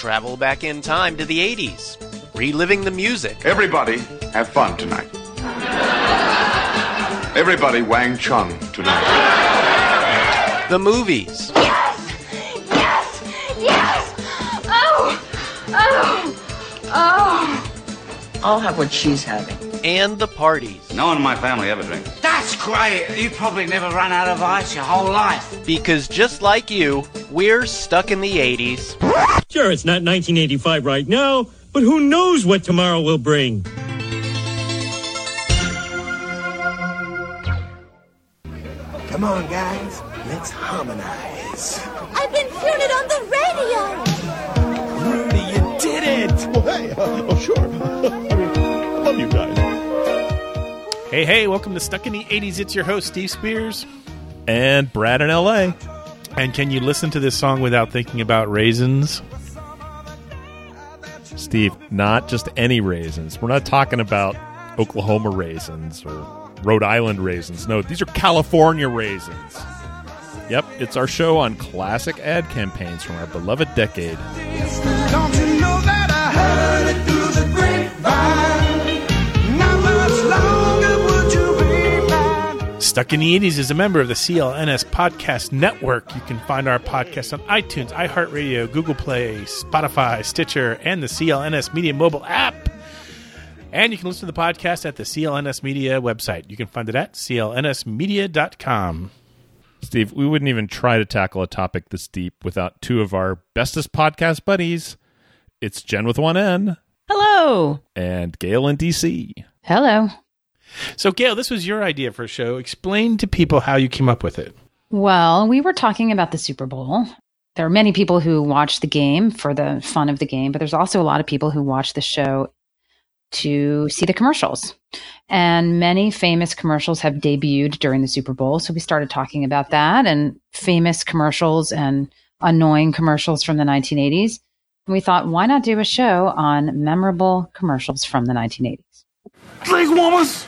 travel back in time to the 80s, reliving the music, Everybody have fun tonight. Everybody Wang Chung tonight. the movies, Yes! Yes! Yes! Oh! Oh! Oh! I'll have what she's having. and the parties. No one in my family ever drinks. That's great. You probably never run out of ice your whole life. Because just like you, we're stuck in the 80s. Sure, it's not 1985 right now, but who knows what tomorrow will bring? Come on, guys. Let's harmonize. I've been hearing it on the radio! Rudy, you did it! Well, hey, uh, oh, sure. Hey, hey, welcome to Stuck in the 80s. It's your host, Steve Spears. And Brad in LA. And can you listen to this song without thinking about raisins? Steve, not just any raisins. We're not talking about Oklahoma raisins or Rhode Island raisins. No, these are California raisins. Yep, it's our show on classic ad campaigns from our beloved decade. Don't you know that I heard it through the grapevine? Stuck in the 80s is a member of the CLNS Podcast Network. You can find our podcast on iTunes, iHeartRadio, Google Play, Spotify, Stitcher, and the CLNS Media mobile app. And you can listen to the podcast at the CLNS Media website. You can find it at clnsmedia.com. Steve, we wouldn't even try to tackle a topic this deep without two of our bestest podcast buddies. It's Jen with one N Hello. and Gayle in DC. Hello. So, Gayle, this was your idea for a show. Explain to people how you came up with it. Well, we were talking about the Super Bowl. There are many people who watch the game for the fun of the game, but there's also a lot of people who watch the show to see the commercials. And many famous commercials have debuted during the Super Bowl. So we started talking about that and famous commercials and annoying commercials from the 1980s. And we thought, why not do a show on memorable commercials from the 1980s? Leg warmers!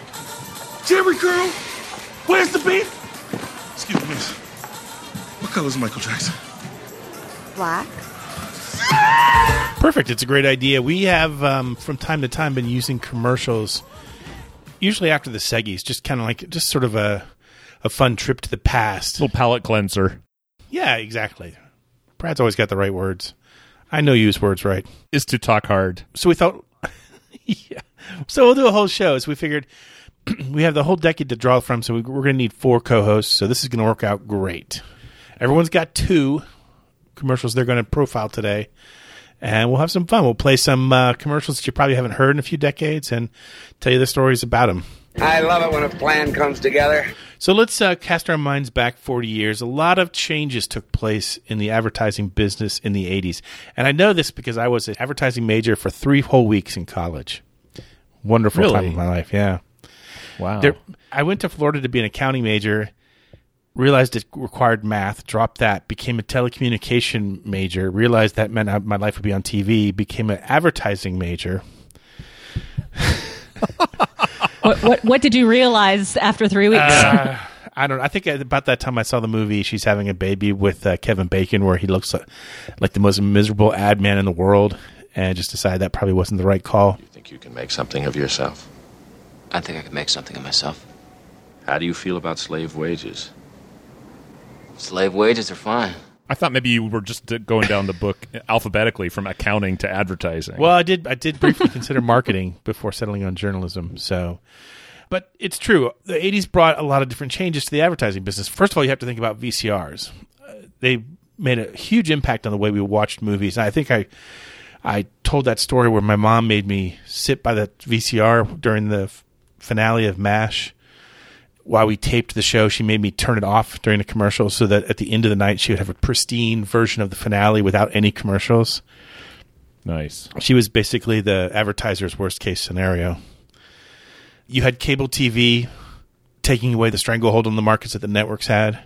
Jheri curl! Where's the beef? Excuse me, miss. What color is Michael Jackson? Black? Perfect. It's a great idea. We have, um, from time to time, been using commercials, usually after the Seggies, just kind of like, just sort of a, a fun trip to the past. Little palate cleanser. Yeah, exactly. Brad's always got the right words. I know you use words right. Is to talk hard. So we thought, yeah. So we'll do a whole show. So we figured we have the whole decade to draw from. So we, we're going to need four co-hosts. So this is going to work out great. Everyone's got two commercials they're going to profile today, and we'll have some fun. We'll play some uh, commercials that you probably haven't heard in a few decades, and tell you the stories about them. I love it when a plan comes together. So let's uh, cast our minds back 40 years. A lot of changes took place in the advertising business in the 80s. And I know this because I was an advertising major for three whole weeks in college. Wonderful Really? time of my life, yeah. Wow. There, I went to Florida to be an accounting major, realized it required math, dropped that, became a telecommunication major, realized that meant I- my life would be on TV, became an advertising major. what, what, what did you realize after three weeks? Uh, I don't. I think about that time I saw the movie. She's having a baby with uh, Kevin Bacon, where he looks like, like the most miserable ad man in the world, and just decided that probably wasn't the right call. You think you can make something of yourself? I think I could make something of myself. How do you feel about slave wages? Slave wages are fine. I thought maybe you were just going down the book alphabetically from accounting to advertising. Well, I did. I did briefly consider marketing before settling on journalism. So, but it's true. The '80s brought a lot of different changes to the advertising business. First of all, you have to think about VCRs. Uh, they made a huge impact on the way we watched movies. I think I, I told that story where my mom made me sit by the VCR during the f- finale of MASH. While we taped the show, she made me turn it off during the commercials so that at the end of the night she would have a pristine version of the finale without any commercials. Nice. She was basically the advertiser's worst case scenario. You had cable TV taking away the stranglehold on the markets that the networks had.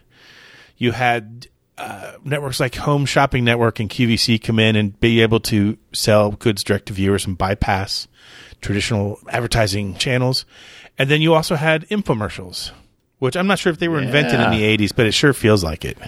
You had uh, networks like Home Shopping Network and QVC come in and be able to sell goods direct to viewers and bypass traditional advertising channels. And then you also had infomercials, which I'm not sure if they were invented in the 80s, but it sure feels like it.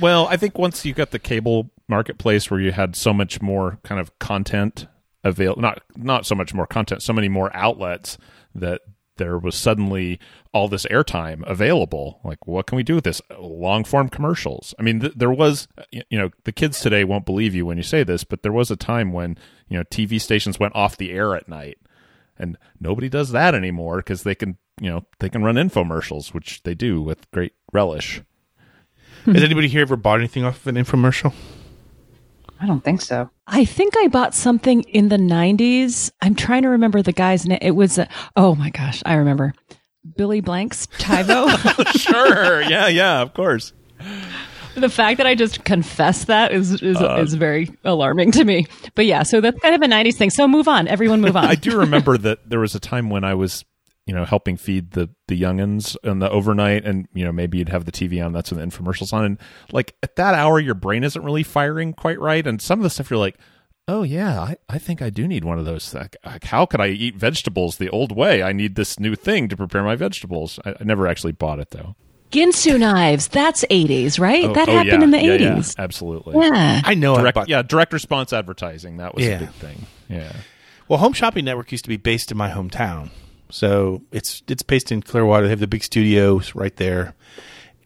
Well, I think once you got the cable marketplace where you had so much more kind of content avail not not so much more content, so many more outlets that there was suddenly all this airtime available. Like, what can we do with this? Long form commercials. I mean, th- there was, you know, the kids today won't believe you when you say this, but there was a time when, you know, TV stations went off the air at night. And nobody does that anymore because they can, you know, they can run infomercials, which they do with great relish. Has anybody here ever bought anything off of an infomercial? I don't think so. I think I bought something in the 90s. I'm trying to remember the guy's name. It was, uh, oh my gosh, I remember. Billy Blanks' Tyvo. sure. Yeah, yeah, of course. the fact that I just confess that is is, Uh, is very alarming to me. But yeah, so that's kind of a 90s thing. So move on. Everyone move on. I do remember that there was a time when I was, you know, helping feed the the youngins in the overnight, and you know maybe you'd have the TV on. That's when the infomercials on, and like at that hour, your brain isn't really firing quite right, and some of the stuff you're like. Oh yeah, I, I think I do need one of those. Like, like, how could I eat vegetables the old way? I need this new thing to prepare my vegetables. I, I never actually bought it though. Ginsu knives. That's 80s, right? Oh, that oh, happened yeah, in the yeah, yeah, 80s. absolutely. Yeah. I know. I Direct, bought- yeah, direct response advertising. That was Yeah. a big thing. Yeah. Well, Home Shopping Network used to be based in my hometown, so it's it's based in Clearwater. They have the big studios right there.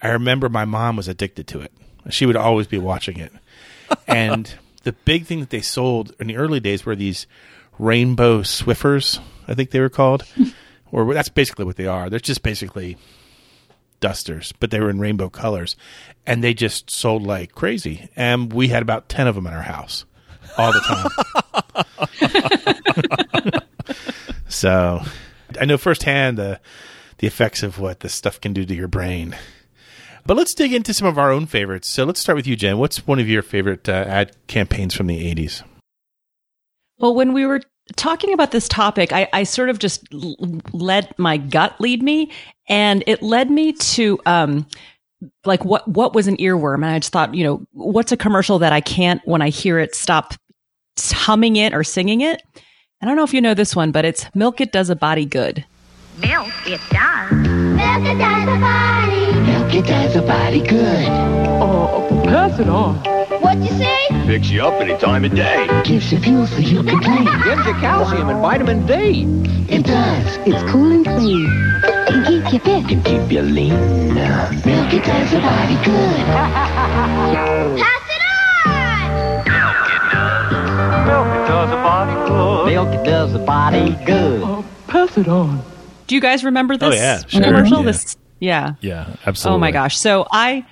I remember my mom was addicted to it. She would always be watching it, and the big thing that they sold in the early days were these rainbow Swiffers. I think they were called, or that's basically what they are. They're just basically dusters, but they were in rainbow colors, and they just sold like crazy. And we had about ten of them in our house all the time. so I know firsthand the the effects of what this stuff can do to your brain. But let's dig into some of our own favorites. So let's start with you, Jen. What's one of your favorite uh, ad campaigns from the '80s? Well, when we were talking about this topic, I, I sort of just l- let my gut lead me, and it led me to um, like what what was an earworm, and I just thought, you know, what's a commercial that I can't when I hear it stop humming it or singing it. I don't know if you know this one, but it's "Milk It Does a Body Good." Milk it does. Milk it does a body. Milk it does a body good. Oh, pass it on. What'd you say? Picks you up any time of day. Gives you fuel so you can play. Gives you calcium and vitamin D. It does. It's cool and clean. Can keep you fit. Can keep you lean. Milk it does a body good. Milk it does the body good. Oh, pass it on. Do you guys remember this Oh, yeah, sure. commercial? Yeah. This, yeah. Yeah, absolutely. Oh my gosh. So I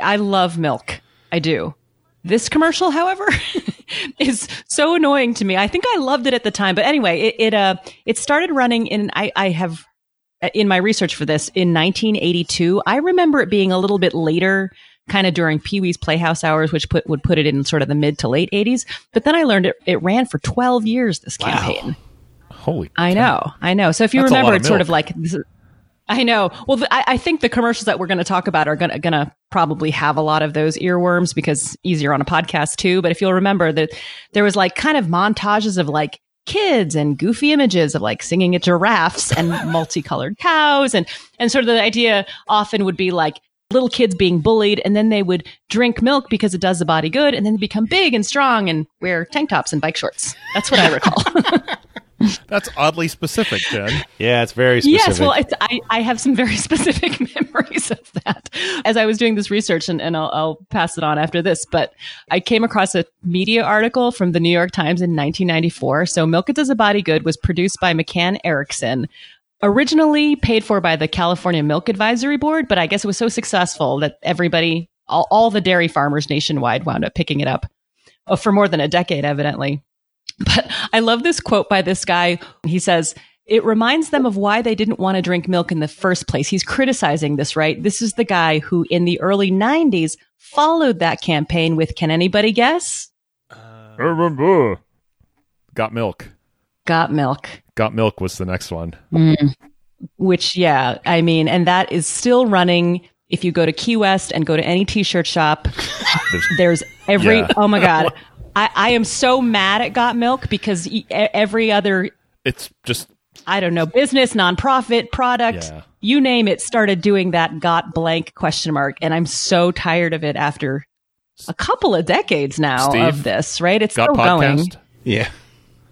I love milk. I do. This commercial, however, is so annoying to me. I think I loved it at the time, but anyway, it it uh it started running in I I have in my research for this in 1982. I remember it being a little bit later kind of during Pee-wee's Playhouse hours which put would put it in sort of the mid to late 80s, but then I learned it it ran for 12 years this campaign. Holy. I know, I know. So if you That's remember, of it's sort of like this is- I know. Well, I, I think the commercials that we're going to talk about are going to probably have a lot of those earworms because easier on a podcast too. But if you'll remember that there was like kind of montages of like kids and goofy images of like singing at giraffes and multicolored cows and and sort of the idea often would be like little kids being bullied and then they would drink milk because it does the body good and then become big and strong and wear tank tops and bike shorts. That's what I recall. That's oddly specific, Jen. Yeah, it's very specific. Yes, well, it's, I, I have some very specific memories of that as I was doing this research, and, and I'll, I'll pass it on after this. But I came across a media article from the New York Times in 1994. So, Milk It Does a Body Good was produced by McCann Erickson, originally paid for by the California Milk Advisory Board, but I guess it was so successful that everybody, all, all the dairy farmers nationwide, wound up picking it up uh, for more than a decade, evidently. But I love this quote by this guy. He says, it reminds them of why they didn't want to drink milk in the first place. He's criticizing this, right? This is the guy who in the early 90s followed that campaign with, can anybody guess? Got milk. Got milk. Got milk was the next one. Mm. Which, yeah, I mean, and that is still running. If you go to Key West and go to any t-shirt shop, there's every, Yeah. oh my God. I, I am so mad at Got Milk because e- every other It's just I don't know, business, nonprofit, product, Yeah. you name it, started doing that got blank question mark. And I'm so tired of it after a couple of decades now Steve, of this, right? It's got still going. Yeah.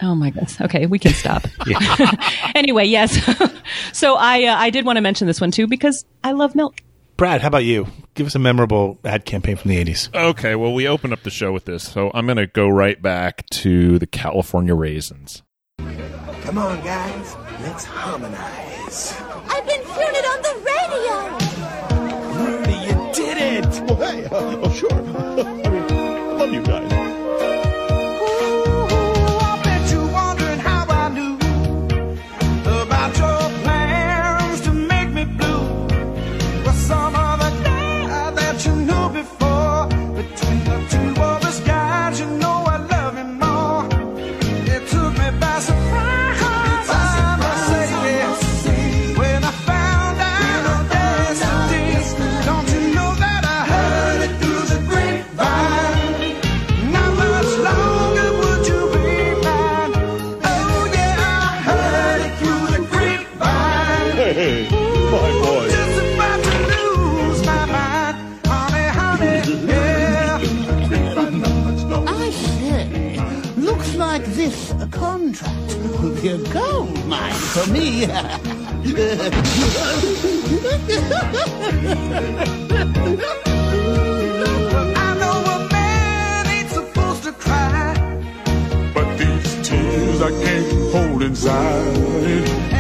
Oh my goodness. Okay, we can stop. anyway, yes. so I uh, I did want to mention this one too because I love milk. Brad, how about you? Give us a memorable ad campaign from the 80s. Okay, well, we opened up the show with this, so I'm going to go right back to the California Raisins. Come on, guys. Let's harmonize. I've been hearing it on the radio. Rudy, you did it! Well, hey, uh, oh, sure. I mean, love you guys. For me. I know a man ain't supposed to cry, But these tears I can't hold inside.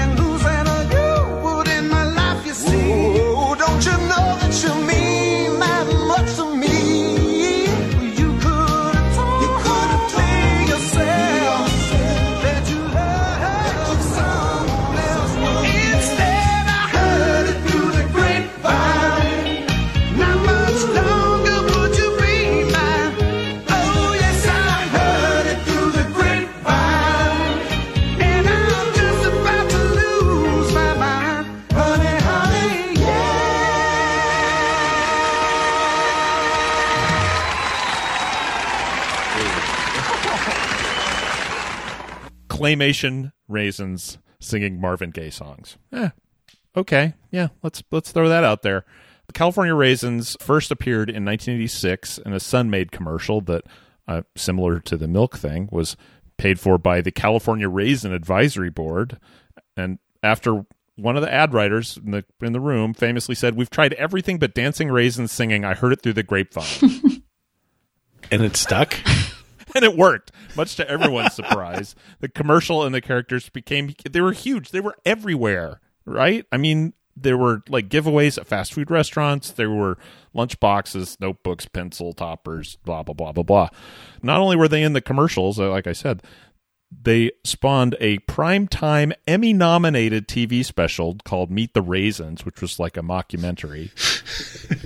Claymation Raisins singing Marvin Gaye songs. Eh, okay, yeah, let's let's throw that out there. The California Raisins first appeared in 1986 in a Sun-Maid commercial that, uh, similar to the milk thing, was paid for by the California Raisin Advisory Board. And after one of the ad writers in the in the room famously said, "We've tried everything but dancing raisins singing. I heard it through the grapevine." And it stuck? and it worked, much to everyone's surprise. The commercial and the characters became they were huge. They were everywhere, right? I mean, there were like giveaways at fast food restaurants. There were lunch boxes, notebooks, pencil toppers, blah blah blah blah blah. Not only were they in the commercials, uh, like I said, they spawned a primetime Emmy nominated TV special called Meet the Raisins, which was like a mockumentary.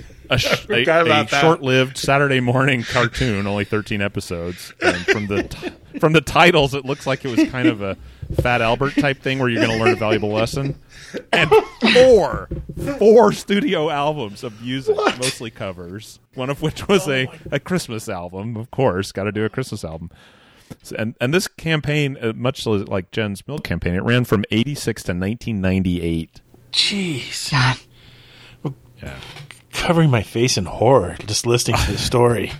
A, sh- a, forgot about that. short lived Saturday morning cartoon, only 13 episodes. And from the t- from the titles, it looks like it was kind of a Fat Albert type thing where you're going to learn a valuable lesson. And four, four studio albums of music, mostly covers, one of which was a, a Christmas album, of course. Got to do a Christmas album. So- And and this campaign, uh, much like Jen's milk campaign, it ran from 86 to 1998. Jeez. God. Yeah. Covering my face in horror just listening to the story.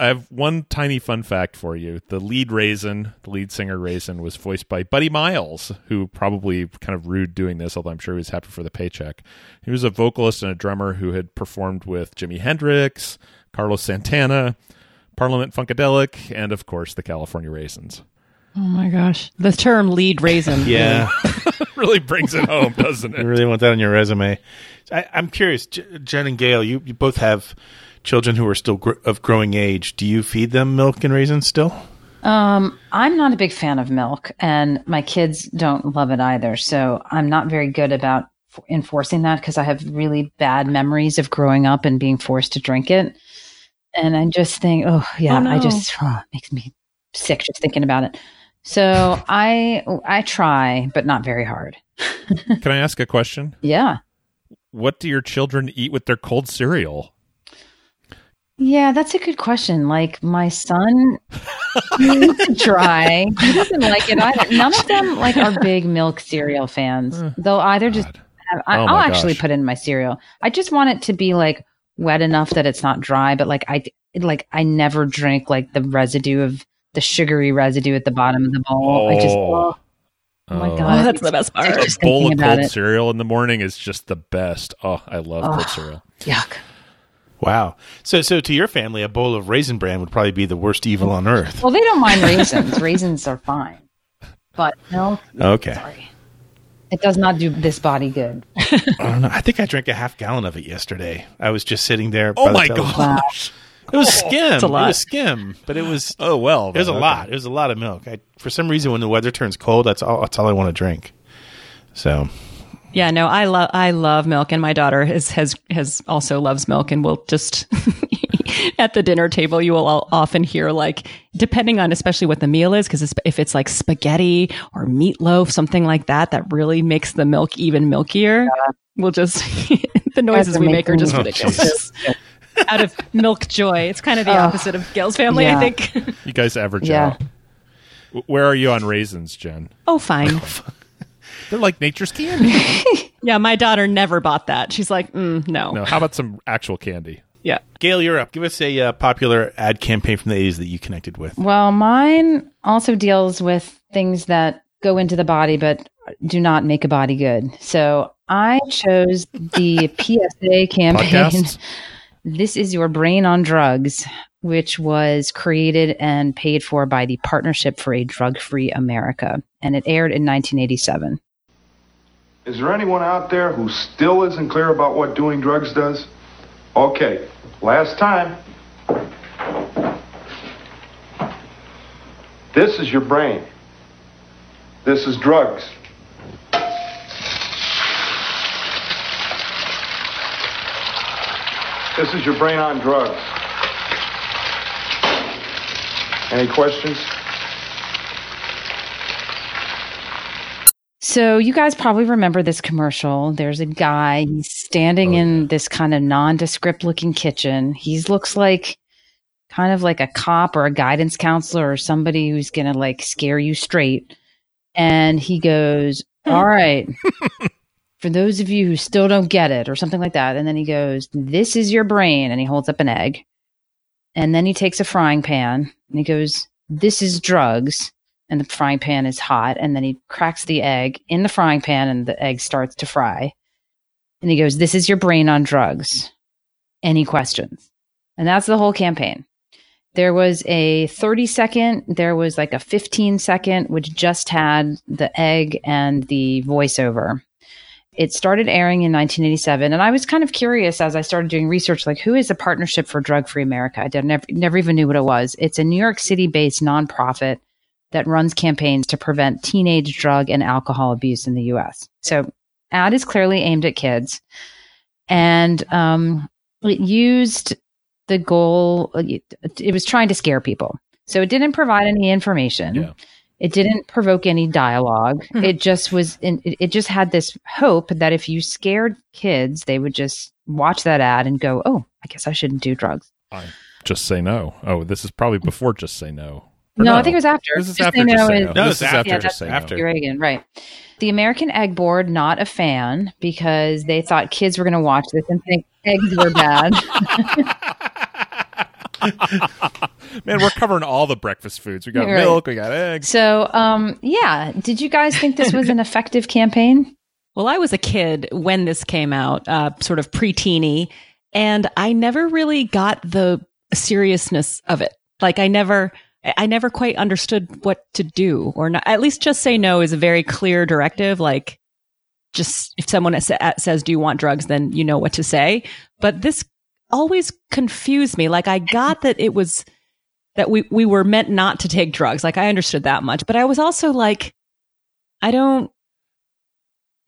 I have one tiny fun fact for you. The lead raisin, the lead singer raisin, was voiced by Buddy Miles, who probably kind of rude doing this, although I'm sure he was happy for the paycheck. He was a vocalist and a drummer who had performed with Jimi Hendrix, Carlos Santana, Parliament Funkadelic, and of course the California Raisins. Oh my gosh. The term lead raisin. Yeah. really brings it home, doesn't it? You really want that on your resume. I, I'm curious, J- Jen and Gayle, you, you both have children who are still gr- of growing age. Do you feed them milk and raisins still? Um, I'm not a big fan of milk, and my kids don't love it either. So I'm not very good about f- enforcing that because I have really bad memories of growing up and being forced to drink it. And I just think, oh yeah, Oh, no. I just oh, it makes me sick just thinking about it. So I I try, but not very hard. Can I ask a question? Yeah. What do your children eat with their cold cereal? Yeah, that's a good question. Like my son needs dry. He doesn't like it either. None of them like are big milk cereal fans. They'll either just have, I, Oh, I'll my actually put in my cereal. I just want it to be like wet enough that it's not dry, but like I like I never drink like the residue of the sugary residue at the bottom of the bowl. I just oh, oh my oh. god, Oh, that's the best part. A Just bowl of cold it. cereal in the morning is just the best. Oh, I love Oh. cold cereal. Yuck. Wow. So, so to your family, a bowl of raisin bran would probably be the worst evil on earth. Well, they don't mind raisins. raisins are fine, but no, Okay. sorry, it does not do this body good. I don't know. I think I drank a half gallon of it yesterday. I was just sitting there. Oh by the my television. gosh. It was skim. It's a lot. It was skim, but it was. Oh well. It was a then, lot. It was a lot of milk. I, for some reason, when the weather turns cold, that's all. That's all I want to drink. So Yeah, no, I love I love milk, and my daughter has has has also loves milk, and will just at the dinner table you will all often hear like depending on especially what the meal is because if it's like spaghetti or meatloaf something like that that really makes the milk even milkier we'll just the noises we make are just me ridiculous out of milk joy it's kind of the opposite of gayle's family Yeah. i think You guys average Yeah. out. Where are you on raisins, Jen? oh fine They're like nature's candy. yeah my daughter never bought that she's like mm, no. no, how about some actual candy? yeah Gayle, you're up. Give us a uh, popular ad campaign from the 80s that you connected with. Well, mine also deals with things that go into the body but do not make a body good. So I chose the PSA campaign. Podcasts? This is your brain on drugs, which was created and paid for by the Partnership for a Drug Free America. And it aired in 1987. Is there anyone out there who still isn't clear about what doing drugs does? Okay, last time. This is your brain. This is drugs. This is your brain on drugs. Any questions? So you guys probably remember this commercial. There's a guy, he's standing oh, in this kind of nondescript looking kitchen. He looks like kind of like a cop or a guidance counselor or somebody who's going to like scare you straight. And he goes, "All right. For those of you who still don't get it or something like that." And then he goes, "This is your brain." And he holds up an egg. And then he takes a frying pan and he goes, "This is drugs." and the frying pan is hot and then he cracks the egg in the frying pan and the egg starts to fry and he goes this is your brain on drugs any questions and that's the whole campaign there was a 30 second there was like a 15 second which just had the egg and the voiceover it started airing in 1987 and i was kind of curious as i started doing research like who is the partnership for drug free america i never, never even knew what it was it's a new york city based nonprofit that runs campaigns to prevent teenage drug and alcohol abuse in the US. So, ad is clearly aimed at kids, and um, it used the goal. It was trying to scare people, so it didn't provide any information. Yeah. It didn't provoke any dialogue. Hmm. It just was. In, it it just had this hope that if you scared kids, they would just watch that ad and go, "Oh, I guess I shouldn't do drugs." I just say no. Oh, this is probably before just say no. Or No, I think it was after. This is Just after Say just No say is- no. No, this is after after Yeah, just say after. no. You're Reagan, right. The American Egg Board, not a fan because they thought kids were going to watch this and think eggs were bad. Man, we're covering all the breakfast foods. We got Right. milk, we got eggs. so, um, yeah. Did you guys think this was an effective campaign? Well, I was a kid when this came out, uh, sort of preteeny, and I never really got the seriousness of it. Like I never, I never quite understood what to do, or not. At least just say no is a very clear directive. Like, just if someone says, "Do you want drugs?" then you know what to say. But this always confused me. Like I got that it was that we we were meant not to take drugs. Like I understood that much, but I was also like, I don't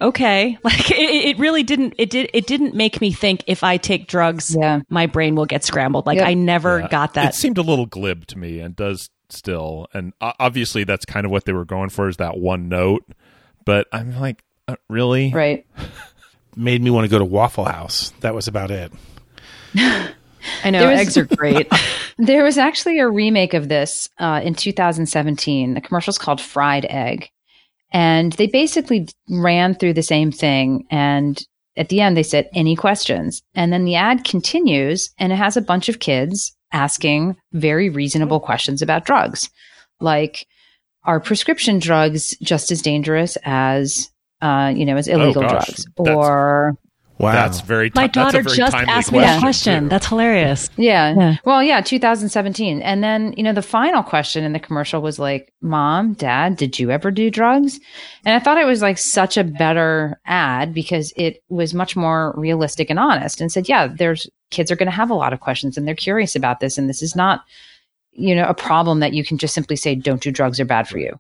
okay like it, it really didn't it did it didn't make me think if i take drugs Yeah. my brain will get scrambled like Yep. i never Yeah. got that. It that seemed a little glib to me and does still. And obviously, that's kind of what they were going for is that one note. But I'm like, uh, really? Right. Made me want to go to Waffle House. That was about it. i know was- eggs are great There was actually a remake of this uh, in 2017. The commercial's called Fried Egg. And they basically ran through the same thing. And at the end, they said, Any questions? And then the ad continues and it has a bunch of kids asking very reasonable questions about drugs, like are prescription drugs just as dangerous as uh, you know as illegal Oh, gosh. drugs, That's- or Wow. That's very. My ti- that's a daughter very just asked me that question, question. too. That's hilarious. Yeah. Yeah. Well, yeah, 2017. And then, you know, the final question in the commercial was like, Mom, Dad, did you ever do drugs? And I thought it was like such a better ad because it was much more realistic and honest and said, yeah, there's kids are going to have a lot of questions and they're curious about this. And this is not, you know, a problem that you can just simply say, don't do drugs, are bad for you.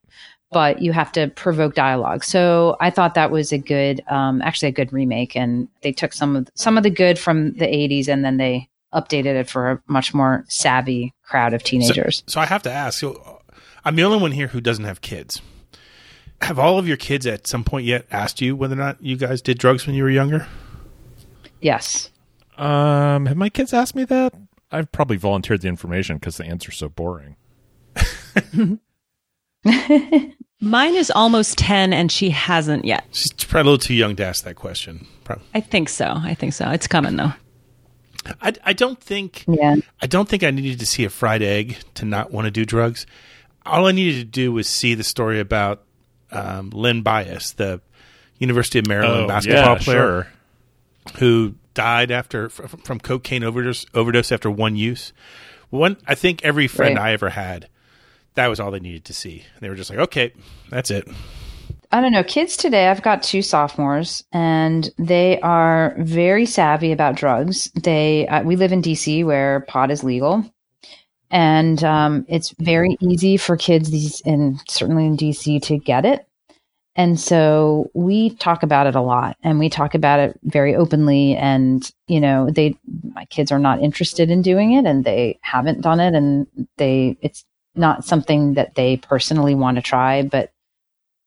But you have to provoke dialogue. So I thought that was a good, um, actually a good remake. And they took some of some of the good from the 80s and then they updated it for a much more savvy crowd of teenagers. So, so I have to ask. So I'm the only one here who doesn't have kids. Have all of your kids at some point yet asked you whether or not you guys did drugs when you were younger? yes. Um, have my kids asked me that? I've probably volunteered the information because the answer's so boring. Mine is almost 10 and she hasn't yet. She's probably a little too young to ask that question. Probably. I think so. I think so. It's coming though. I, I don't think Yeah. I don't think I needed to see a fried egg to not want to do drugs. All I needed to do was see the story about um, Len Bias, the University of Maryland Oh, basketball yeah, player sure. who died after from cocaine overdose overdose after one use. One, I think every friend Right. I ever had, that was all they needed to see. They were just like, okay, that's it. I don't know. Kids today, I've got two sophomores, and they are very savvy about drugs. They, uh, we live in DC where pot is legal, and um, it's very easy for kids these, and certainly in DC, to get it. And so we talk about it a lot, and we talk about it very openly. And you know, they, my kids are not interested in doing it, and they haven't done it, and they, it's not something that they personally want to try, but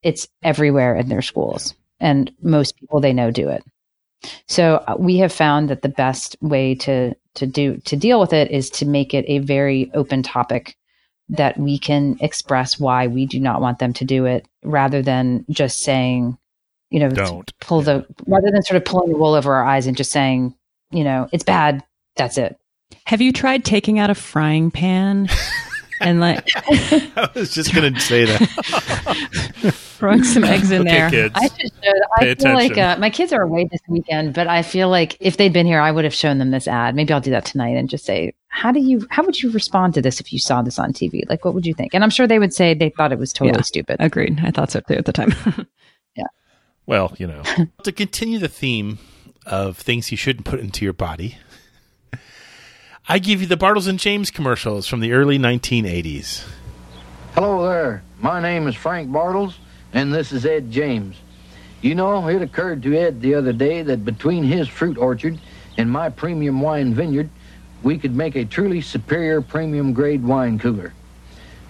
it's everywhere in their schools and most people they know do it so uh, we have found that the best way to to do to deal with it is to make it a very open topic that we can express why we do not want them to do it rather than just saying you know Don't. pull the rather than sort of pulling the wool over our eyes and just saying you know it's bad that's it Have you tried taking out a frying pan and like I was just going to say that. throwing some eggs in Okay, there? kids. I should show. Pay I feel like uh, my kids are away this weekend, but I feel like if they'd been here, I would have shown them this ad. Maybe I'll do that tonight and just say, "How do you? How would you respond to this if you saw this on TV? Like, what would you think?" And I'm sure they would say they thought it was totally Yeah. stupid. Agreed. I thought so too at the time. Yeah. Well, you know, to continue the theme of things you shouldn't put into your body, I give you the Bartles and James commercials from the early 1980s. Hello there. My name is Frank Bartles, and this is Ed James. You know, it occurred to Ed the other day that between his fruit orchard and my premium wine vineyard, we could make a truly superior premium grade wine cooler.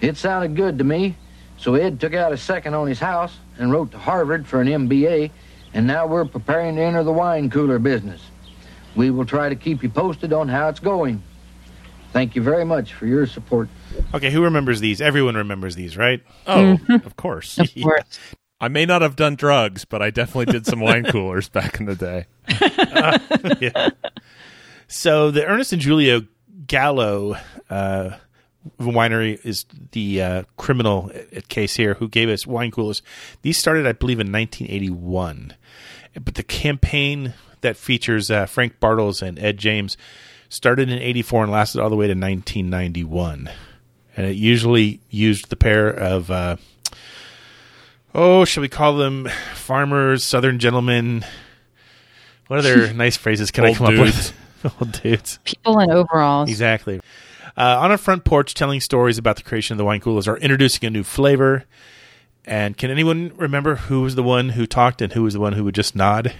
It sounded good to me, so Ed took out a second on his house and wrote to Harvard for an MBA, and now we're preparing to enter the wine cooler business. We will try to keep you posted on how it's going. Thank you very much for your support. Okay, who remembers these? Everyone remembers these, right? oh, of course. Of course. I may not have done drugs, but I definitely did some wine coolers back in the day. yeah. So the Ernest and Julio Gallo uh, winery is the uh, criminal uh, case here who gave us wine coolers. These started, I believe, in 1981, but the campaign that features uh, Frank Bartles and Ed James started in 84 and lasted all the way to 1991, and it usually used the pair of. Uh, Oh, shall we call them farmers, southern gentlemen? What other nice phrases can I come dudes. up with? Old dudes. People in overalls. Exactly. Uh, on a front porch telling stories about the creation of the wine coolers are introducing a new flavor. And can anyone remember who was the one who talked and who was the one who would just nod?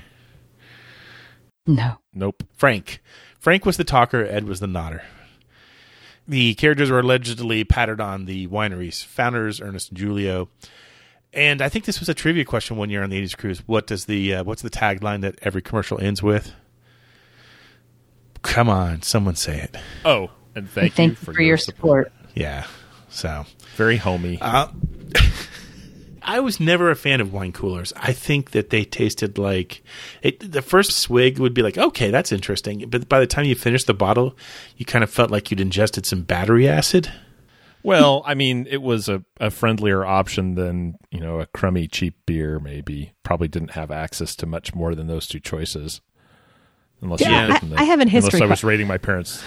No. Nope. Frank. Frank was the talker, Ed was the nodder. The characters were allegedly patterned on the winery's founders, Ernest and Julio. And I think this was a trivia question one year on the 80s cruise. What does the uh, what's the tagline that every commercial ends with? Come on, someone say it. Oh, and thank, Thank you for, your support. Yeah. So Very homey. uh, I was never a fan of wine coolers. I think that they tasted like it, the first swig would be like, okay, that's interesting. But by the time you finished the bottle, you kind of felt like you'd ingested some battery acid. Well, I mean, it was a, a friendlier option than, you know, a crummy cheap beer, maybe. Probably didn't have access to much more than those two choices. Unless Yeah, I- the- I have an history Unless I was que- raiding my parents'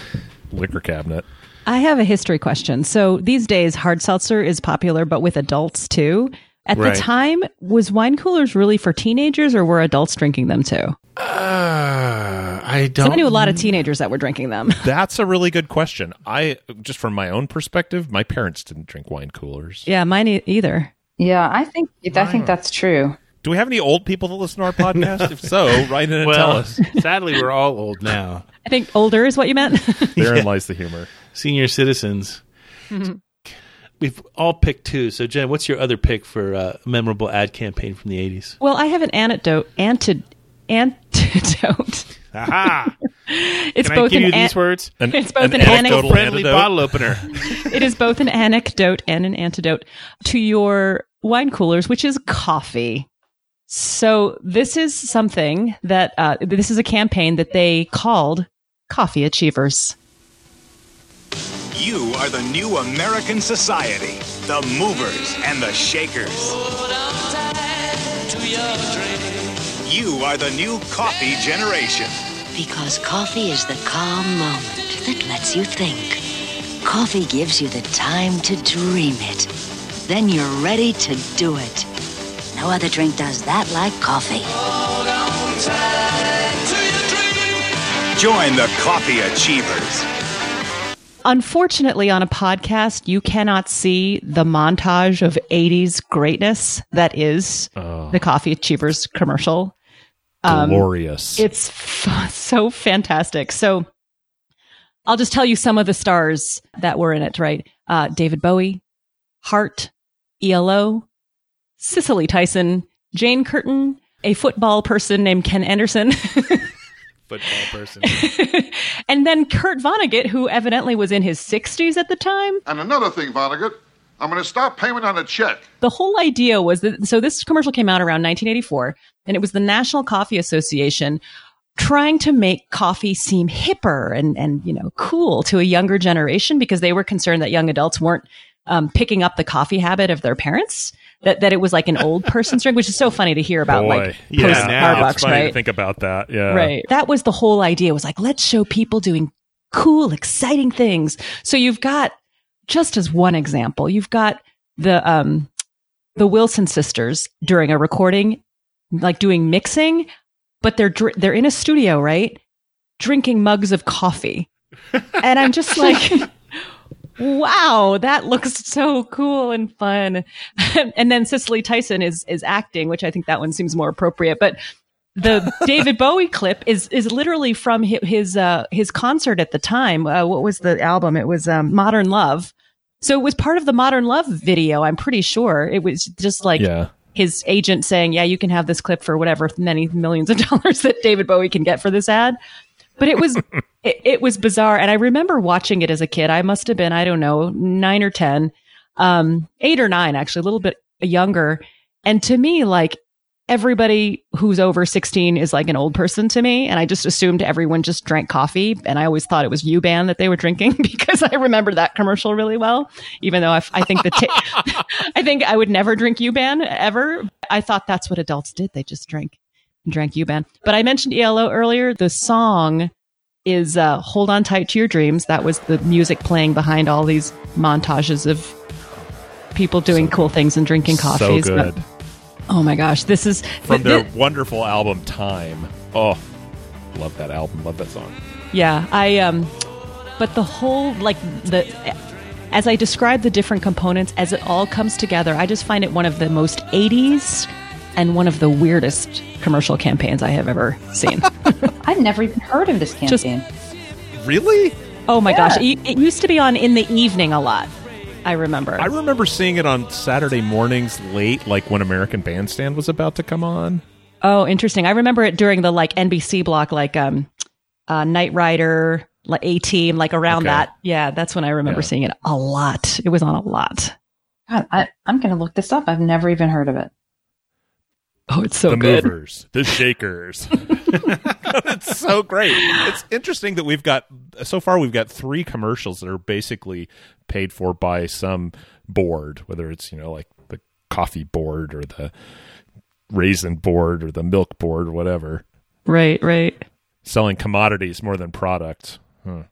liquor cabinet. I have a history question. So these days, hard seltzer is popular, but with adults too. At Right. the time, was wine coolers really for teenagers, or were adults drinking them too? Uh, I 'Cause don't. I knew a lot of teenagers that were drinking them. That's a really good question. I just from my own perspective, my parents didn't drink wine coolers. yeah, mine e- either. Yeah, I think I think that's true. Do we have any old people that listen to our podcast? if so, write in and well, tell us. sadly, we're all old now. I think older is what you meant. Therein lies the humor. Senior citizens. We've all picked two. So, Jen, what's your other pick for uh, a memorable ad campaign from the 80s? well, I have an antidote. Anti- antidote. Aha! It's Can I both give an you these an- words? An- It's both an an anecdote. anecdotal Friendly antidote? bottle opener. it is both an anecdote and an antidote to your wine coolers, which is coffee. So this is something that uh, this is a campaign that they called Coffee Achievers. You are the new American society, the movers and the shakers. You are the new coffee generation. Because coffee is the calm moment that lets you think. Coffee gives you the time to dream it. Then you're ready to do it. No other drink does that like coffee. Join the Coffee Achievers. Unfortunately, on a podcast, you cannot see the montage of 80s greatness that is the Coffee Achievers commercial. Um, Glorious. It's f- so fantastic. So I'll just tell you some of the stars that were in it, right? Uh, David Bowie, Heart, ELO, Cicely Tyson, Jane Curtin, a football person named Ken Anderson, Football person. and then Kurt Vonnegut, who evidently was in his 60s at the time. And another thing, Vonnegut, I'm going to stop payment on a check. the whole idea was that so this commercial came out around 1984 and it was the National Coffee Association trying to make coffee seem hipper and and you know cool to a younger generation because they were concerned that young adults weren't um, picking up the coffee habit of their parents that that it was like an old person's drink which is so funny to hear about Boy, like yeah, post Starbucks right think about that. Yeah, Right. That was the whole idea was like, let's show people doing cool, exciting things. So you've got, just as one example, you've got the, um, the Wilson sisters during a recording, like doing mixing, but they're, dr- they're in a studio, right? Drinking mugs of coffee. And I'm just like, wow, that looks so cool and fun. and then Cicely Tyson is, is acting, which I think that one seems more appropriate, but the David Bowie clip is is literally from hi- his uh, his concert at the time. Uh, what was the album? It was um, Modern Love. So it was part of the Modern Love video. I'm pretty sure it was just like Yeah. his agent saying, "Yeah, you can have this clip for whatever many millions of dollars that David Bowie can get for this ad." But it was it, it was bizarre, and I remember watching it as a kid. I must have been I don't know nine or ten, um, eight or nine actually, a little bit younger. And to me, like everybody who's over 16 is like an old person to me. And I just assumed everyone just drank coffee. And I always thought it was Yuban that they were drinking because I remember that commercial really well, even though I, I think the, I think I would never drink Yuban ever. I thought that's what adults did. They just drank, drank Yuban. But I mentioned ELO earlier. The song is uh, Hold On Tight to Your Dreams. That was the music playing behind all these montages of people doing cool things and drinking coffees. So But- oh my gosh, this is From th- their wonderful album Time. Oh, love that album. Love that song. Yeah, I um but the whole like the as I describe the different components as it all comes together, I just find it one of the most 80s and one of the weirdest commercial campaigns I have ever seen. I've never even heard of this campaign. Really? oh my Yeah. gosh, it, it used to be on in the evening a lot. I remember. I remember seeing it on Saturday mornings late, like when American Bandstand was about to come on. oh, interesting. I remember it during the like NBC block like um uh Knight Rider, like A Team, like around Okay. that. Yeah, that's when I remember Yeah. seeing it a lot. It was on a lot. God, I, I'm going to look this up. I've never even heard of it. Oh, it's so the good. movers, the shakers. it's so great. It's interesting that we've got so far we've got three commercials that are basically paid for by some board, whether it's you know like the coffee board or the raisin board or the milk board or whatever, Right, right. selling commodities more than products. Huh.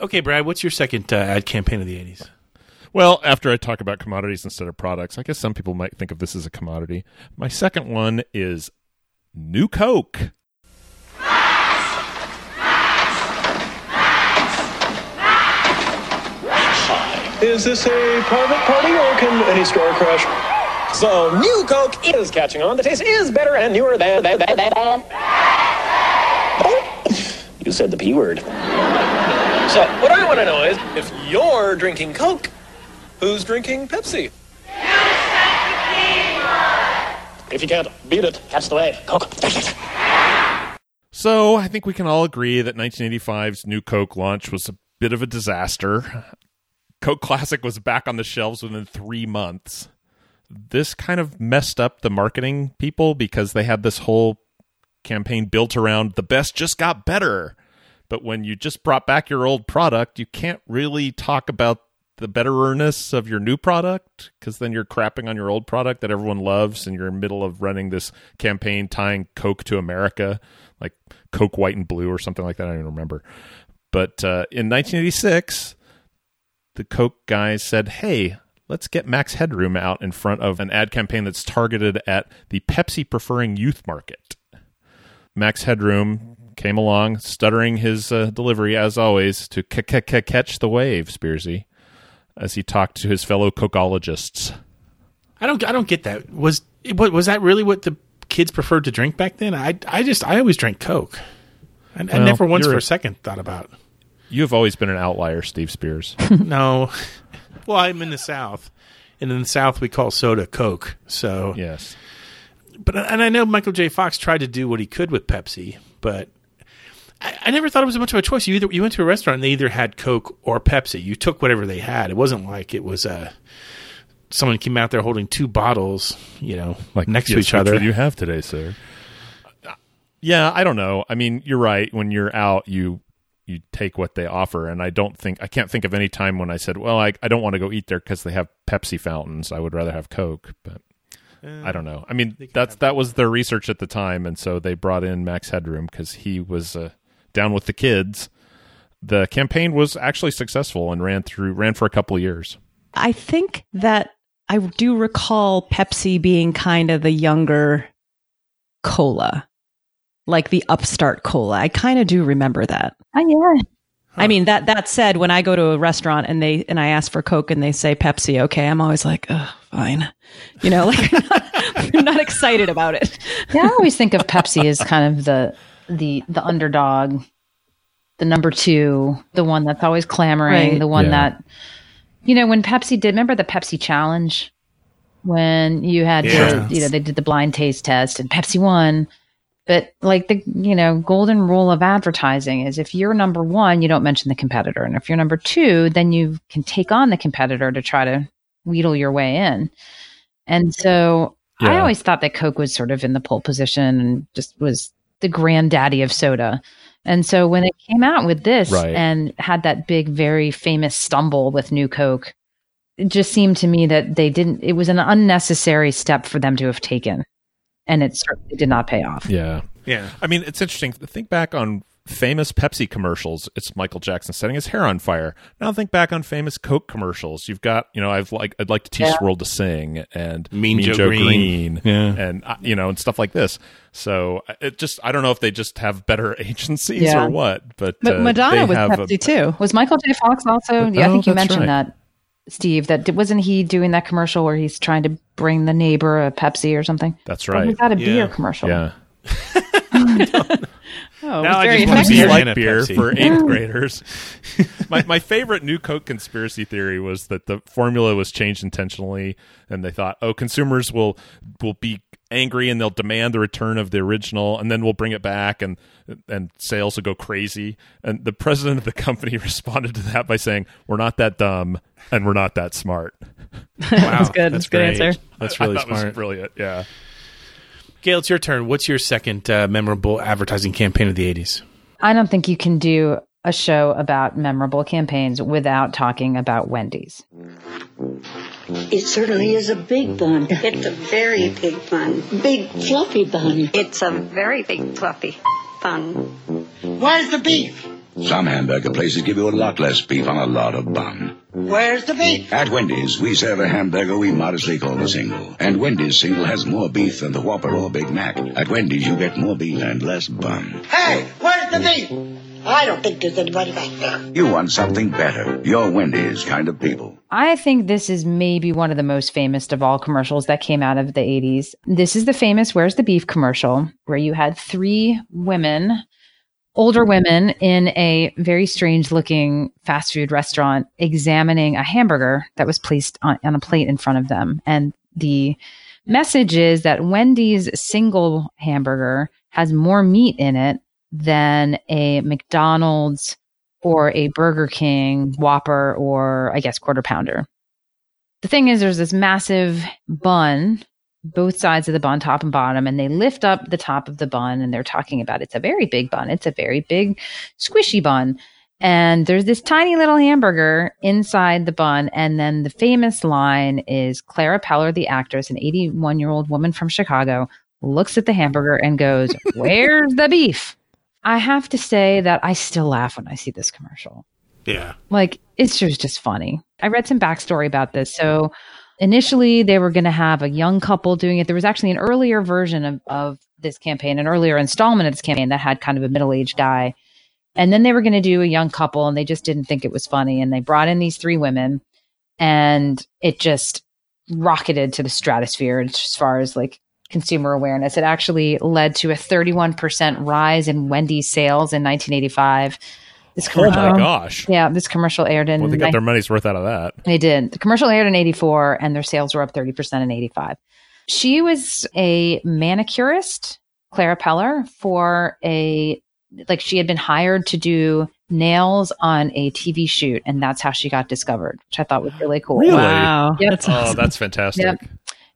Okay, Brad, what's your second uh, ad campaign of the 80s? Well, after I talk about commodities instead of products, I guess some people might think of this as a commodity. My second one is New Coke. Is this a private party or can any store crash? So, New Coke is catching on. The taste is better and newer than. than, than, than, than. Oh, you said the P word. So, what I want to know is if you're drinking Coke, who's drinking Pepsi? If you can't beat it, catch the wave. Coke. So I think we can all agree that 1985's New Coke launch was a bit of a disaster. Coke Classic was back on the shelves within three months. This kind of messed up the marketing people because they had this whole campaign built around the best just got better. But when you just brought back your old product, you can't really talk about the betterness of your new product because then you're crapping on your old product that everyone loves and you're in the middle of running this campaign tying Coke to America, like Coke White and Blue or something like that. I don't even remember. But uh, in 1986, the Coke guys said, hey, let's get Max Headroom out in front of an ad campaign that's targeted at the Pepsi preferring youth market. Max Headroom came along, stuttering his uh, delivery as always to catch the wave, Spearsy, as he talked to his fellow Cokeologists. I don't I don't get that. Was what was that really what the kids preferred to drink back then? I I just I always drank Coke. I, I never once for a- a second thought about. You have always been an outlier, Steve Spears. no. Well, I'm in the South, and in the South we call soda Coke. So yes, but and I know Michael J. Fox tried to do what he could with Pepsi, but I, I never thought it was much of a choice. You either you went to a restaurant and they either had Coke or Pepsi. You took whatever they had. It wasn't like it was uh, someone came out there holding two bottles, you know, like next to each which other. would you have today, sir? Yeah, I don't know. I mean, you're right. When you're out, you you take what they offer, and I don't think I can't think of any time when I said, "Well, I I don't want to go eat there because they have Pepsi fountains. I would rather have Coke." But I don't know. I mean, that's that was their research at the time, and so they brought in Max Headroom because he was uh, down with the kids. The campaign was actually successful and ran through ran for a couple of years. I think that I do recall Pepsi being kind of the younger cola, like the upstart cola. I kind of do remember that. Oh yeah. I mean that that said, when I go to a restaurant and they and I ask for Coke and they say Pepsi, okay, I'm always like, oh, fine, you know, like I'm not, I'm not excited about it. Yeah, I always think of Pepsi as kind of the the the underdog, the number two, the one that's always clamoring, Right. the one Yeah. that you know when Pepsi did. Remember the Pepsi challenge when you had Yeah. to, you know they did the blind taste test and Pepsi won. But like the you know golden rule of advertising is if you're number one, you don't mention the competitor, and if you're number two, then you can take on the competitor to try to wheedle your way in. And so I always thought that Coke was sort of in the pole position and just was the granddaddy of soda. And so when it came out with this Right. and had that big, very famous stumble with New Coke, it just seemed to me that they didn't, it was an unnecessary step for them to have taken. And it certainly did not pay off. Yeah. Yeah. I mean, it's interesting. To think back on famous Pepsi commercials. It's Michael Jackson setting his hair on fire. Now think back on famous Coke commercials. You've got, you know, I've like I'd like to teach Yeah. the world to sing and Mean Joe Greene. Yeah. and uh, you know, and stuff like this. So uh, it just I don't know if they just have better agencies Yeah. or what, but But uh, Madonna they was have a- Pepsi too. Was Michael J. Fox also? But- yeah, I oh, think you mentioned right. that, Steve. That wasn't he doing that commercial where he's trying to bring the neighbor a Pepsi or something? That's right. was that a beer Yeah. commercial? Yeah. Oh, Now I just want to be light a beer Pepsi. for eighth graders. my my favorite new Coke conspiracy theory was that the formula was changed intentionally, and they thought, oh, consumers will will be angry and they'll demand the return of the original, and then we'll bring it back, and and sales will go crazy. And the president of the company responded to that by saying, "We're not that dumb, and we're not that smart." that's good. That's That's a good great. answer. That's I really thought it was smart. brilliant. Yeah. Gayle, it's your turn. What's your second uh, memorable advertising campaign of the 80s? I don't think you can do a show about memorable campaigns without talking about Wendy's. It certainly is a big bun. It's a very big bun. Big fluffy bun. It's a very big fluffy bun. Where's the beef? Some hamburger places give you a lot less beef on a lot of bun. Where's the beef? At Wendy's, we serve a hamburger we modestly call a single. And Wendy's single has more beef than the Whopper or Big Mac. At Wendy's, you get more beef and less bun. Hey, where's the beef? I don't think there's anybody back there. You want something better. You're Wendy's kind of people. I think this is maybe one of the most famous of all commercials that came out of the 80s. This is the famous Where's the Beef commercial, where you had three women, older women, in a very strange looking fast food restaurant examining a hamburger that was placed on, on a plate in front of them. And the message is that Wendy's single hamburger has more meat in it than a McDonald's or a Burger King Whopper or I guess quarter pounder. The thing is, there's this massive bun, both sides of the bun, top and bottom, and they lift up the top of the bun and they're talking about it's a very big bun. It's a very big, squishy bun. And there's this tiny little hamburger inside the bun. And then the famous line is Clara Peller, the actress, an 81 year old woman from Chicago, looks at the hamburger and goes, Where's the beef? I have to say that I still laugh when I see this commercial. Yeah. Like, it's just, just funny. I read some backstory about this. So, initially, they were going to have a young couple doing it. There was actually an earlier version of, of this campaign, an earlier installment of this campaign that had kind of a middle aged guy. And then they were going to do a young couple, and they just didn't think it was funny. And they brought in these three women, and it just rocketed to the stratosphere as far as like consumer awareness. It actually led to a 31% rise in Wendy's sales in 1985. This Oh my gosh. Yeah, this commercial aired in. Well, they got nine- their money's worth out of that. they did. The commercial aired in 84 and their sales were up 30% in 85. She was a manicurist, Clara Peller, for a, like, she had been hired to do nails on a TV shoot, and that's how she got discovered, which I thought was really cool. Really? Wow. Yep. That's Oh, that's fantastic. Yep.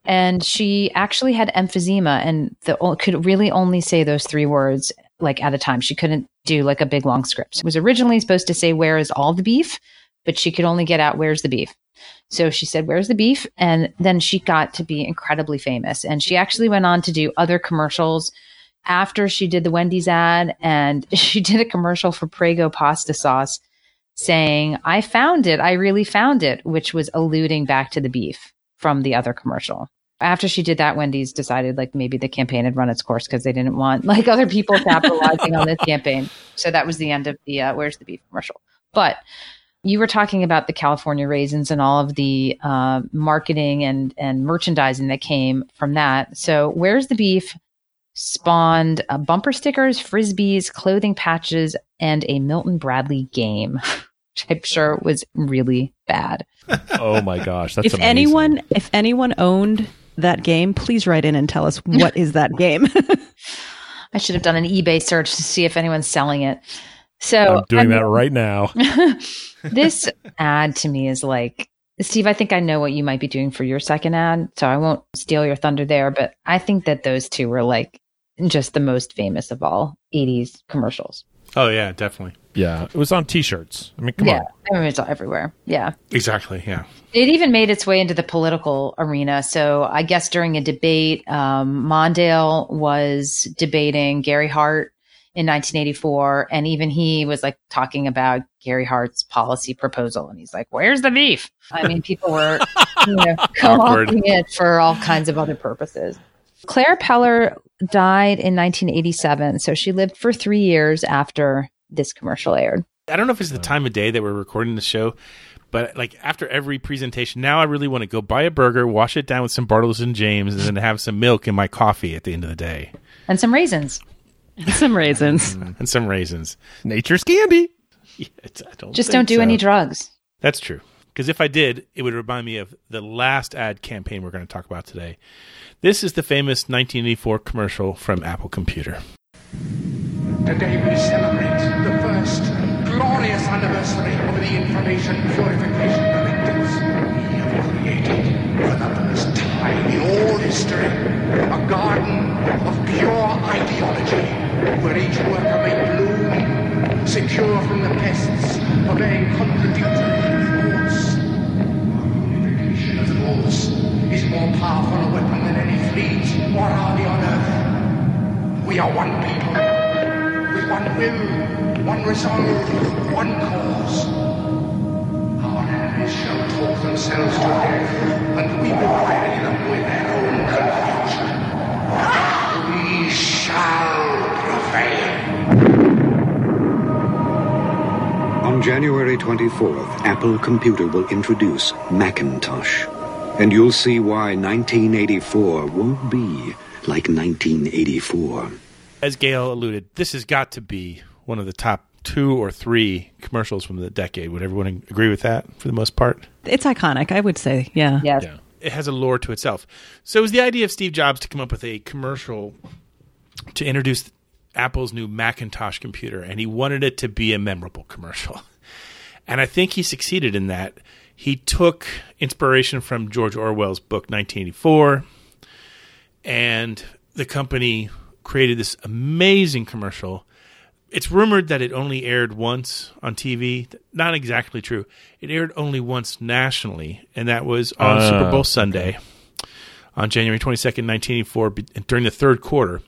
And she actually had emphysema and the, could really only say those three words like at a time. She couldn't do like a big long script. It was originally supposed to say, Where is all the beef? But she could only get out, Where's the beef? So she said, Where's the beef? And then she got to be incredibly famous. And she actually went on to do other commercials after she did the Wendy's ad. And she did a commercial for Prego pasta sauce saying, I found it. I really found it, which was alluding back to the beef from the other commercial. After she did that, Wendy's decided like maybe the campaign had run its course because they didn't want like other people capitalizing on this campaign. So that was the end of the uh, Where's the Beef commercial. But you were talking about the California raisins and all of the uh, marketing and and merchandising that came from that. So Where's the Beef spawned uh, bumper stickers, frisbees, clothing patches, and a Milton Bradley game, which I'm sure was really bad. Oh my gosh, that's if amazing. anyone if anyone owned that game, please write in and tell us what is that game. I should have done an eBay search to see if anyone's selling it. So I'm doing I that right now. this ad to me is like Steve, I think I know what you might be doing for your second ad, so I won't steal your thunder there, but I think that those two were like just the most famous of all 80s commercials. Oh yeah, definitely. Yeah, it was on T-shirts. I mean, come yeah, on. I mean, it's everywhere. Yeah. Exactly. Yeah. It even made its way into the political arena. So I guess during a debate, um, Mondale was debating Gary Hart in 1984, and even he was like talking about Gary Hart's policy proposal, and he's like, "Where's the beef?" I mean, people were you know, co-opting it for all kinds of other purposes. Claire Peller died in 1987, so she lived for three years after this commercial aired. I don't know if it's the time of day that we're recording the show, but like after every presentation, now I really want to go buy a burger, wash it down with some Bartles and James, and then have some milk in my coffee at the end of the day And some raisins. Some raisins. Mm-hmm. and some raisins. Nature's candy. Yeah, I don't Just don't do so. any drugs. That's true. Because if I did, it would remind me of the last ad campaign we're going to talk about today. This is the famous 1984 commercial from Apple Computer. Today we celebrate the first glorious anniversary of the Information Purification Directives we have created for the first time in all history a garden of pure ideology where each worker may bloom, secure from the pests, obeying contradictory Our unification of the laws is more powerful a weapon than any fleet or army on earth. We are one people with one will one resolve, one cause. Our enemies shall talk themselves to death, and we will bury them with their own confusion. We shall prevail. On January 24th, Apple Computer will introduce Macintosh. And you'll see why 1984 won't be like 1984. As Gayle alluded, this has got to be one of the top two or three commercials from the decade. Would everyone agree with that for the most part? It's iconic, I would say. Yeah. Yes. It has a lore to itself. So it was the idea of Steve Jobs to come up with a commercial to introduce Apple's new Macintosh computer, and he wanted it to be a memorable commercial. And I think he succeeded in that. He took inspiration from George Orwell's book 1984, and the company created this amazing commercial. It's rumored that it only aired once on TV. Not exactly true. It aired only once nationally, and that was on Ah, Super Bowl Sunday on January 22nd, 1984, during the third quarter.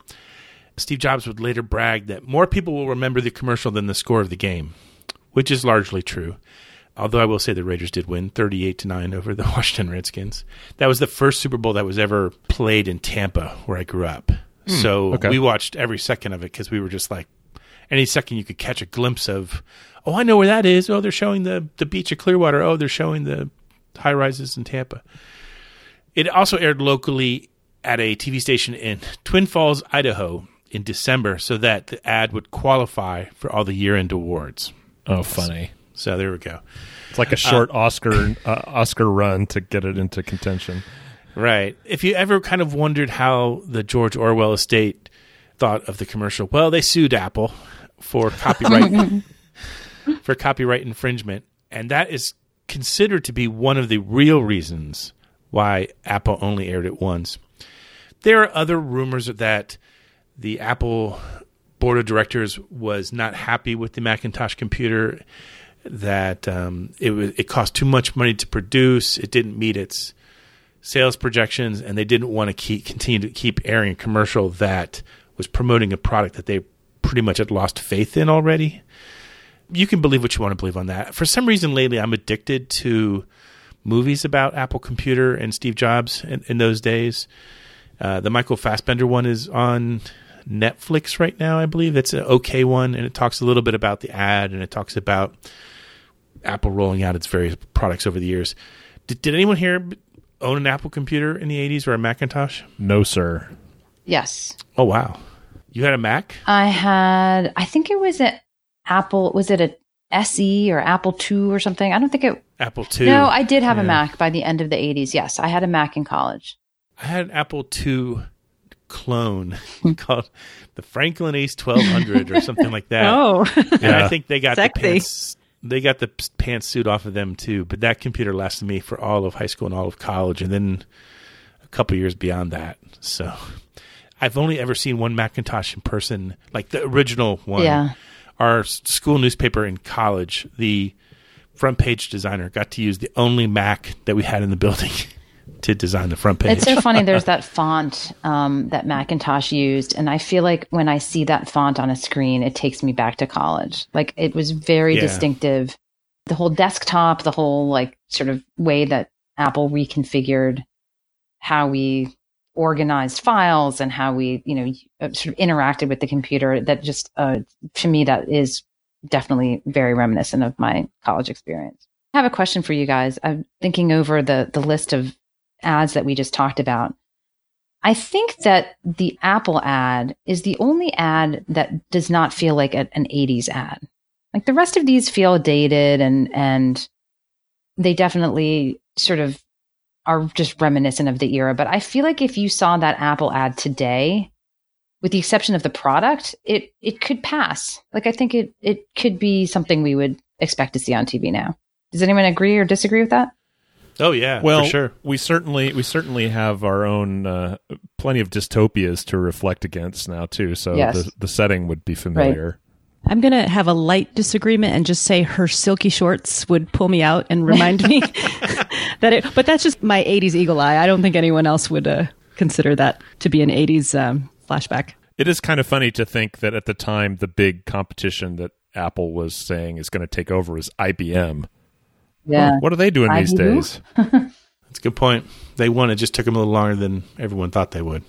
Steve Jobs would later brag that more people will remember the commercial than the score of the game, which is largely true. Although I will say the Raiders did win 38 to 9 over the Washington Redskins. That was the first Super Bowl that was ever played in Tampa where I grew up. Hmm, so okay. we watched every second of it cuz we were just like any second you could catch a glimpse of oh I know where that is. Oh they're showing the the beach of Clearwater. Oh they're showing the high rises in Tampa. It also aired locally at a TV station in Twin Falls, Idaho in December so that the ad would qualify for all the year-end awards. Oh, funny. So there we go. It's like a short Oscar uh, Oscar run to get it into contention. Right. If you ever kind of wondered how the George Orwell estate thought of the commercial, well, they sued Apple for copyright for copyright infringement, and that is considered to be one of the real reasons why Apple only aired it once. There are other rumors that the Apple board of directors was not happy with the Macintosh computer, that um, it was it cost too much money to produce, it didn't meet its sales projections, and they didn't want to keep continue to keep airing a commercial that was promoting a product that they pretty much had lost faith in already. You can believe what you want to believe on that. For some reason lately, I'm addicted to movies about Apple Computer and Steve Jobs in, in those days. Uh, the Michael Fassbender one is on Netflix right now, I believe. That's an okay one, and it talks a little bit about the ad, and it talks about Apple rolling out its various products over the years. Did, did anyone here own an Apple computer in the 80s or a Macintosh? No, sir. Yes. Oh, wow. You had a Mac? I had, I think it was an Apple, was it a SE or Apple II or something? I don't think it. Apple II. No, I did have a Mac by the end of the 80s. Yes, I had a Mac in college. I had an Apple II clone hmm. called the Franklin Ace 1200 or something like that. Oh. and I think they got Sexy. the pants. They got the pantsuit off of them too. But that computer lasted me for all of high school and all of college, and then a couple years beyond that. So I've only ever seen one Macintosh in person, like the original one. Yeah. Our school newspaper in college, the front page designer got to use the only Mac that we had in the building to design the front page. It's so funny. There's that font um, that Macintosh used, and I feel like when I see that font on a screen, it takes me back to college. Like it was very Yeah. distinctive. The whole desktop, the whole like sort of way that Apple reconfigured how we organized files and how we, you know, uh, sort of interacted with the computer. That just, uh, to me, that is definitely very reminiscent of my college experience. I have a question for you guys. I'm thinking over the the list of ads that we just talked about. I think that the Apple ad is the only ad that does not feel like a- an 80s ad. Like the rest of these feel dated and and they definitely sort of are just reminiscent of the era, but I feel like if you saw that Apple ad today, with the exception of the product, it it could pass. Like I think it it could be something we would expect to see on TV now. Does anyone agree or disagree with that? Oh yeah, well, for sure. we certainly we certainly have our own uh, plenty of dystopias to reflect against now too. So Yes. the the setting would be familiar. I'm going to have a light disagreement and just say her silky shorts would pull me out and remind me that it, but that's just my 80s eagle eye. I don't think anyone else would uh, consider that to be an 80s um, flashback. It is kind of funny to think that at the time, the big competition that Apple was saying is going to take over is IBM. Yeah. Oh, what are they doing these IBM? days? That's a good point. They won. It just took them a little longer than everyone thought they would.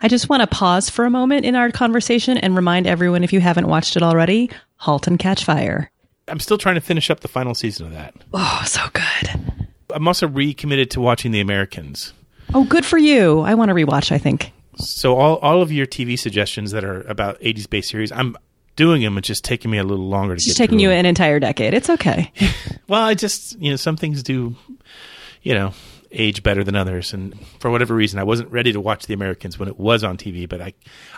I just want to pause for a moment in our conversation and remind everyone if you haven't watched it already, Halt and Catch Fire. I'm still trying to finish up the final season of that. Oh, so good. I'm also recommitted to watching The Americans. Oh, good for you. I want to rewatch, I think. So all all of your TV suggestions that are about 80s based series, I'm doing them. It's just taking me a little longer to It's get just taking you them. an entire decade. It's okay. Well, I just you know some things do, you know, age better than others, and for whatever reason, I wasn't ready to watch The Americans when it was on TV. But I,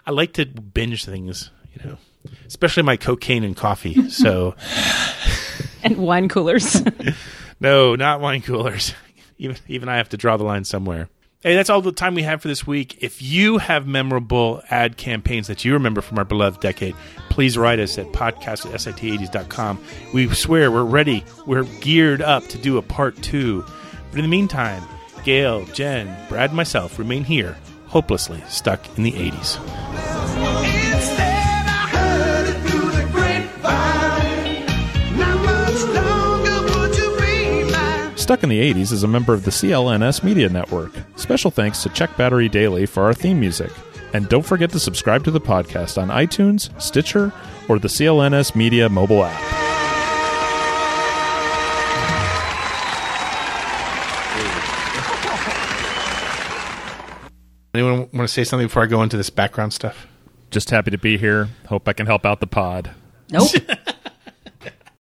I like to binge things, you know, especially my cocaine and coffee. So and wine coolers. no, not wine coolers. Even even I have to draw the line somewhere. Hey, that's all the time we have for this week. If you have memorable ad campaigns that you remember from our beloved decade, please write us at podcast at sit80s.com. We swear we're ready. We're geared up to do a part two. But in the meantime, Gayle, Jen, Brad, and myself remain here, hopelessly stuck in the 80s. Stuck in the 80s is a member of the CLNS Media Network. Special thanks to Check Battery Daily for our theme music. And don't forget to subscribe to the podcast on iTunes, Stitcher, or the CLNS Media mobile app. Anyone want to say something before I go into this background stuff? Just happy to be here. Hope I can help out the pod. Nope.